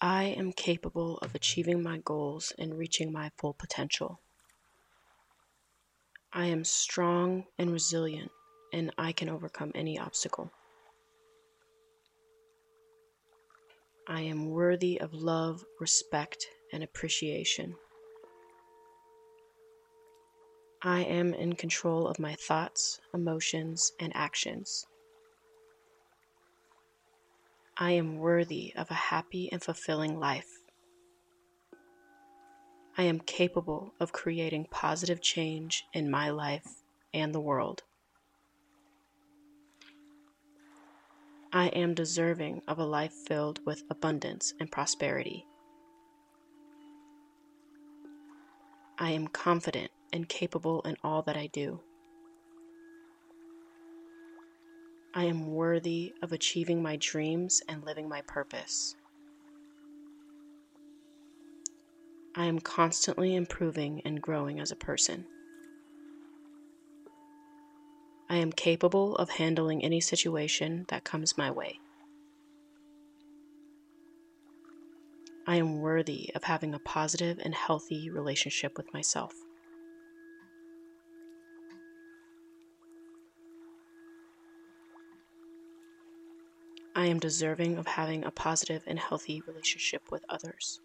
I am capable of achieving my goals and reaching my full potential. I am strong and resilient, and I can overcome any obstacle. I am worthy of love, respect, and appreciation. I am in control of my thoughts, emotions, and actions. I am worthy of a happy and fulfilling life. I am capable of creating positive change in my life and the world. I am deserving of a life filled with abundance and prosperity. I am confident and capable in all that I do. I am worthy of achieving my dreams and living my purpose. I am constantly improving and growing as a person. I am capable of handling any situation that comes my way. I am worthy of having a positive and healthy relationship with myself. I am deserving of having a positive and healthy relationship with others.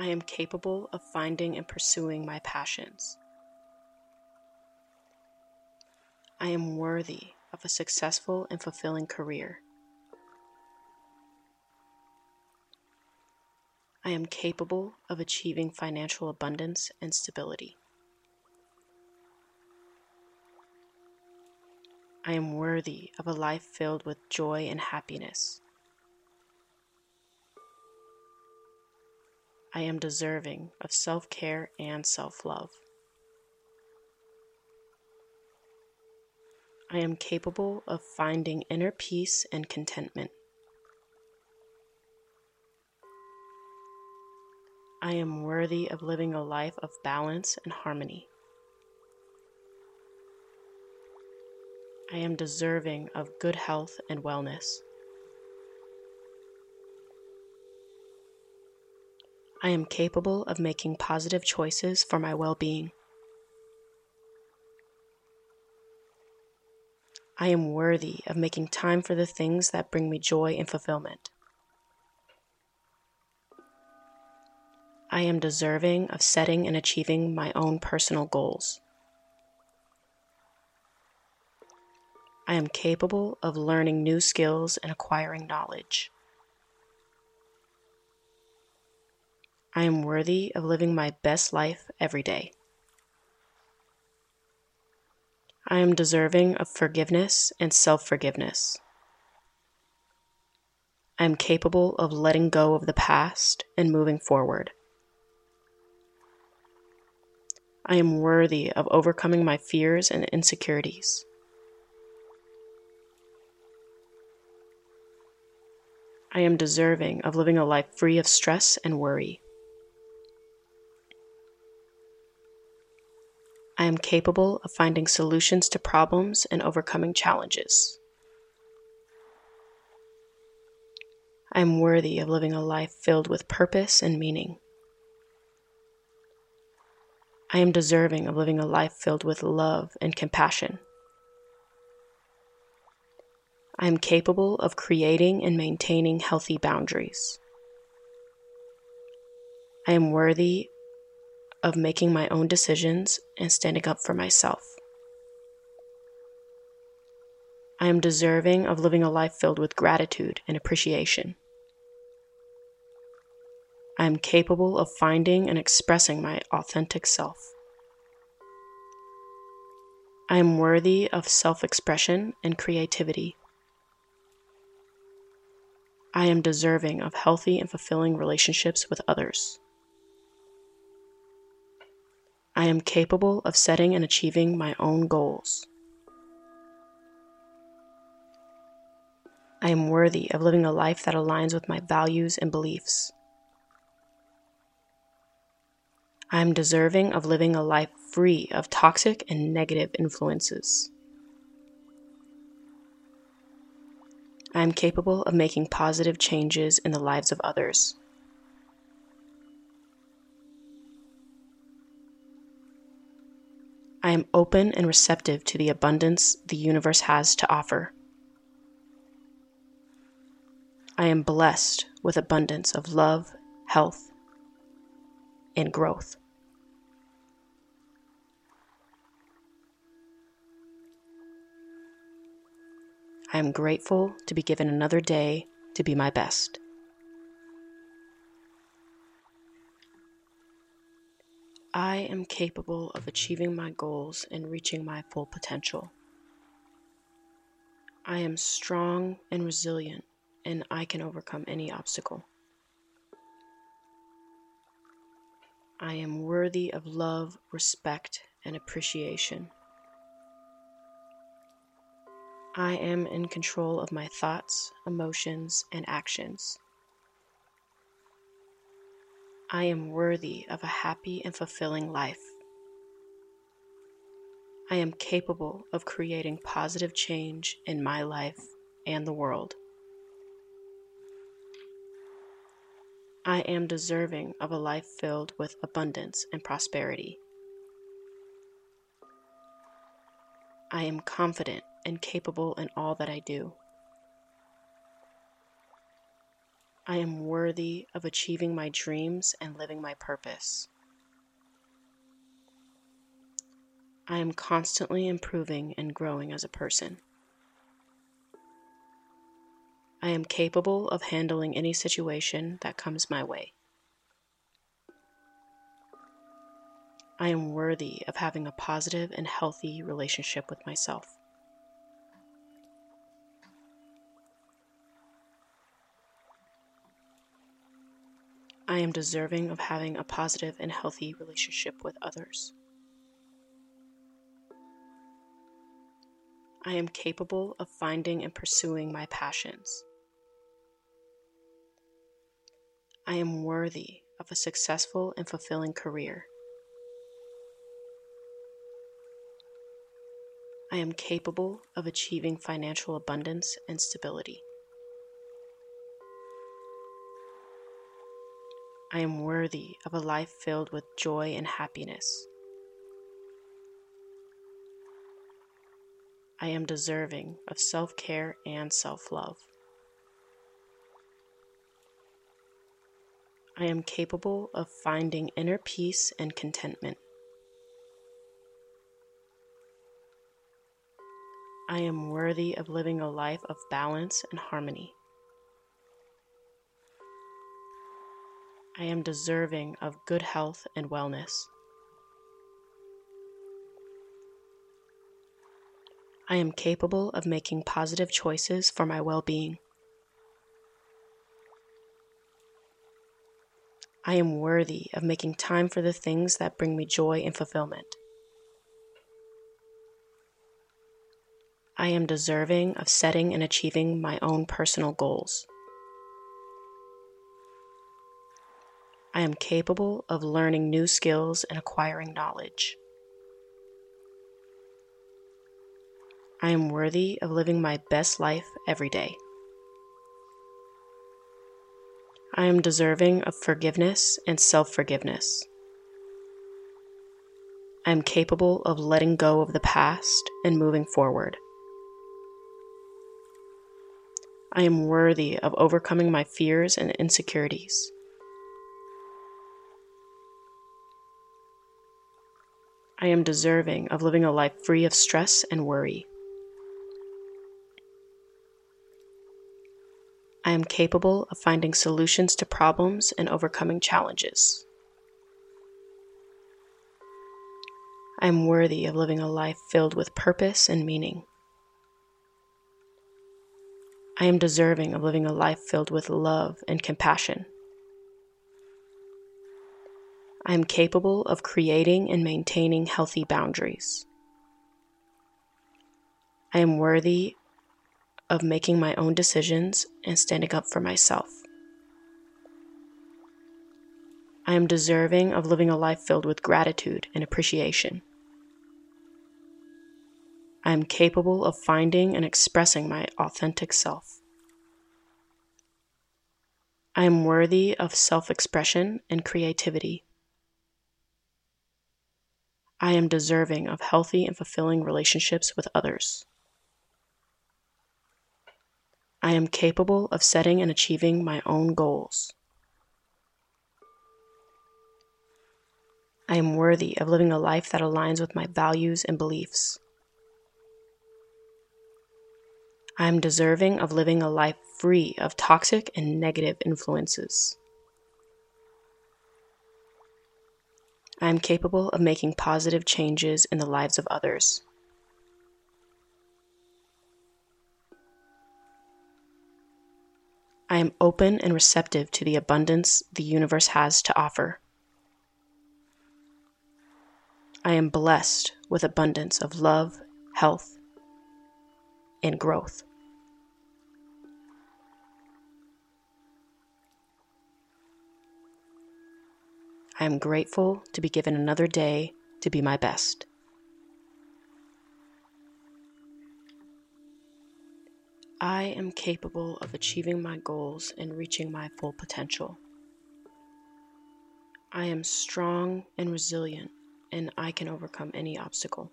I am capable of finding and pursuing my passions. I am worthy of a successful and fulfilling career. I am capable of achieving financial abundance and stability. I am worthy of a life filled with joy and happiness. I am deserving of self care and self love. I am capable of finding inner peace and contentment. I am worthy of living a life of balance and harmony. I am deserving of good health and wellness. I am capable of making positive choices for my well being. I am worthy of making time for the things that bring me joy and fulfillment. I am deserving of setting and achieving my own personal goals. I am capable of learning new skills and acquiring knowledge. I am worthy of living my best life every day. I am deserving of forgiveness and self forgiveness. I am capable of letting go of the past and moving forward. I am worthy of overcoming my fears and insecurities. I am deserving of living a life free of stress and worry. I am capable of finding solutions to problems and overcoming challenges. I am worthy of living a life filled with purpose and meaning. I am deserving of living a life filled with love and compassion. I am capable of creating and maintaining healthy boundaries. I am worthy of making my own decisions and standing up for myself. I am deserving of living a life filled with gratitude and appreciation. I am capable of finding and expressing my authentic self. I am worthy of self expression and creativity. I am deserving of healthy and fulfilling relationships with others. I am capable of setting and achieving my own goals. I am worthy of living a life that aligns with my values and beliefs. I am deserving of living a life free of toxic and negative influences. I am capable of making positive changes in the lives of others. I am open and receptive to the abundance the universe has to offer. I am blessed with abundance of love, health, and growth. I am grateful to be given another day to be my best. I am capable of achieving my goals and reaching my full potential. I am strong and resilient, and I can overcome any obstacle. I am worthy of love, respect, and appreciation. I am in control of my thoughts, emotions, and actions. I am worthy of a happy and fulfilling life. I am capable of creating positive change in my life and the world. I am deserving of a life filled with abundance and prosperity. I am confident and capable in all that I do. I am worthy of achieving my dreams and living my purpose. I am constantly improving and growing as a person. I am capable of handling any situation that comes my way. I am worthy of having a positive and healthy relationship with myself. I am deserving of having a positive and healthy relationship with others. I am capable of finding and pursuing my passions. I am worthy of a successful and fulfilling career. I am capable of achieving financial abundance and stability. I am worthy of a life filled with joy and happiness. I am deserving of self care and self love. I am capable of finding inner peace and contentment. I am worthy of living a life of balance and harmony. I am deserving of good health and wellness. I am capable of making positive choices for my well being. I am worthy of making time for the things that bring me joy and fulfillment. I am deserving of setting and achieving my own personal goals. I am capable of learning new skills and acquiring knowledge. I am worthy of living my best life every day. I am deserving of forgiveness and self forgiveness. I am capable of letting go of the past and moving forward. I am worthy of overcoming my fears and insecurities. I am deserving of living a life free of stress and worry. I am capable of finding solutions to problems and overcoming challenges. I am worthy of living a life filled with purpose and meaning. I am deserving of living a life filled with love and compassion. I am capable of creating and maintaining healthy boundaries. I am worthy of making my own decisions and standing up for myself. I am deserving of living a life filled with gratitude and appreciation. I am capable of finding and expressing my authentic self. I am worthy of self expression and creativity. I am deserving of healthy and fulfilling relationships with others. I am capable of setting and achieving my own goals. I am worthy of living a life that aligns with my values and beliefs. I am deserving of living a life free of toxic and negative influences. I am capable of making positive changes in the lives of others. I am open and receptive to the abundance the universe has to offer. I am blessed with abundance of love, health, and growth. I am grateful to be given another day to be my best. I am capable of achieving my goals and reaching my full potential. I am strong and resilient, and I can overcome any obstacle.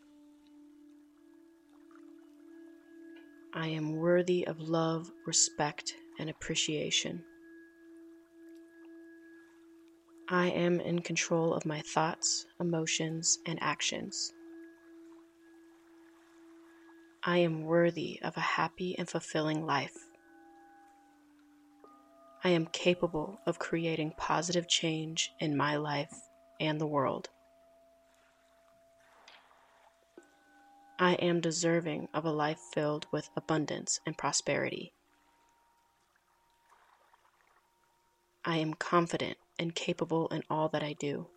I am worthy of love, respect, and appreciation. I am in control of my thoughts, emotions, and actions. I am worthy of a happy and fulfilling life. I am capable of creating positive change in my life and the world. I am deserving of a life filled with abundance and prosperity. I am confident and capable in all that I do.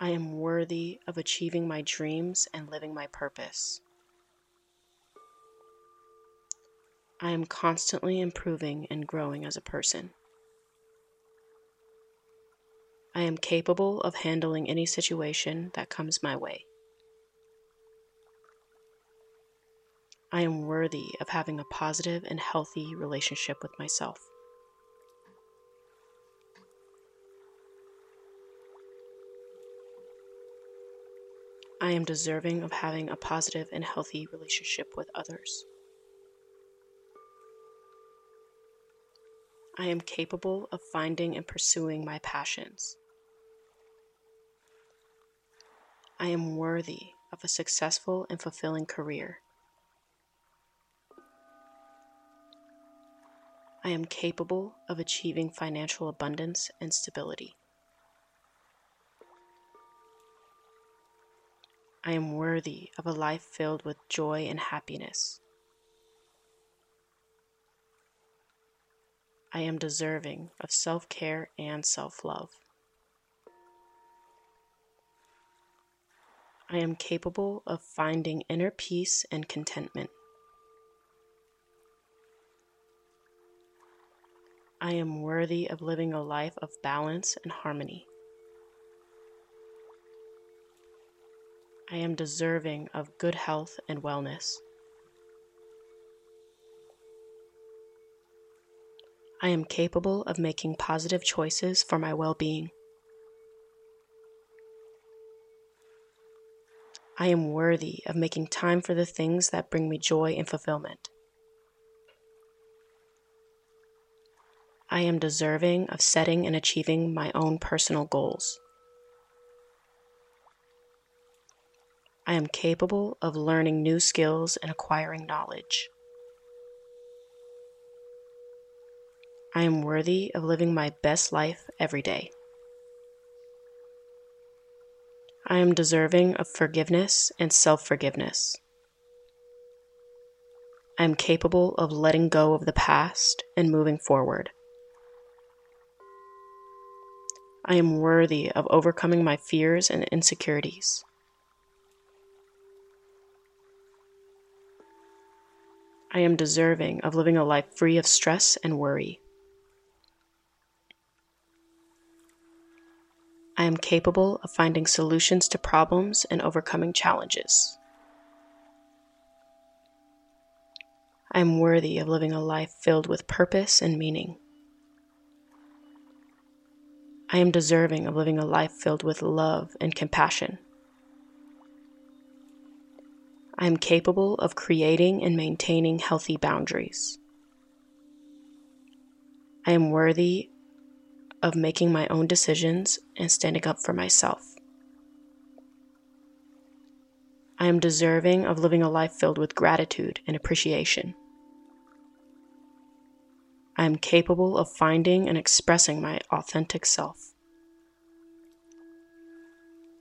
I am worthy of achieving my dreams and living my purpose. I am constantly improving and growing as a person. I am capable of handling any situation that comes my way. I am worthy of having a positive and healthy relationship with myself. I am deserving of having a positive and healthy relationship with others. I am capable of finding and pursuing my passions. I am worthy of a successful and fulfilling career. I am capable of achieving financial abundance and stability. I am worthy of a life filled with joy and happiness. I am deserving of self care and self love. I am capable of finding inner peace and contentment. I am worthy of living a life of balance and harmony. I am deserving of good health and wellness. I am capable of making positive choices for my well being. I am worthy of making time for the things that bring me joy and fulfillment. I am deserving of setting and achieving my own personal goals. I am capable of learning new skills and acquiring knowledge. I am worthy of living my best life every day. I am deserving of forgiveness and self forgiveness. I am capable of letting go of the past and moving forward. I am worthy of overcoming my fears and insecurities. I am deserving of living a life free of stress and worry. I am capable of finding solutions to problems and overcoming challenges. I am worthy of living a life filled with purpose and meaning. I am deserving of living a life filled with love and compassion. I am capable of creating and maintaining healthy boundaries. I am worthy of making my own decisions and standing up for myself. I am deserving of living a life filled with gratitude and appreciation. I am capable of finding and expressing my authentic self.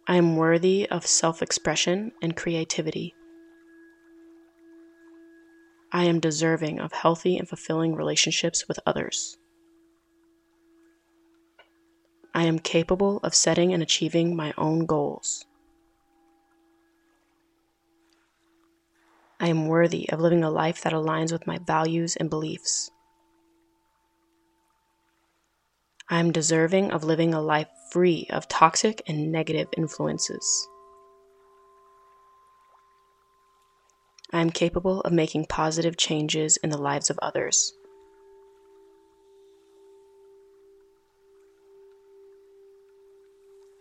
I am worthy of self expression and creativity. I am deserving of healthy and fulfilling relationships with others. I am capable of setting and achieving my own goals. I am worthy of living a life that aligns with my values and beliefs. I am deserving of living a life free of toxic and negative influences. I am capable of making positive changes in the lives of others.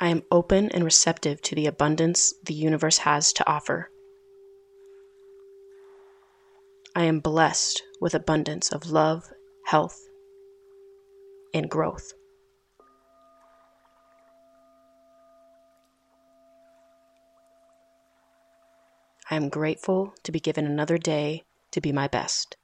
I am open and receptive to the abundance the universe has to offer. I am blessed with abundance of love, health, and growth. I am grateful to be given another day to be my best.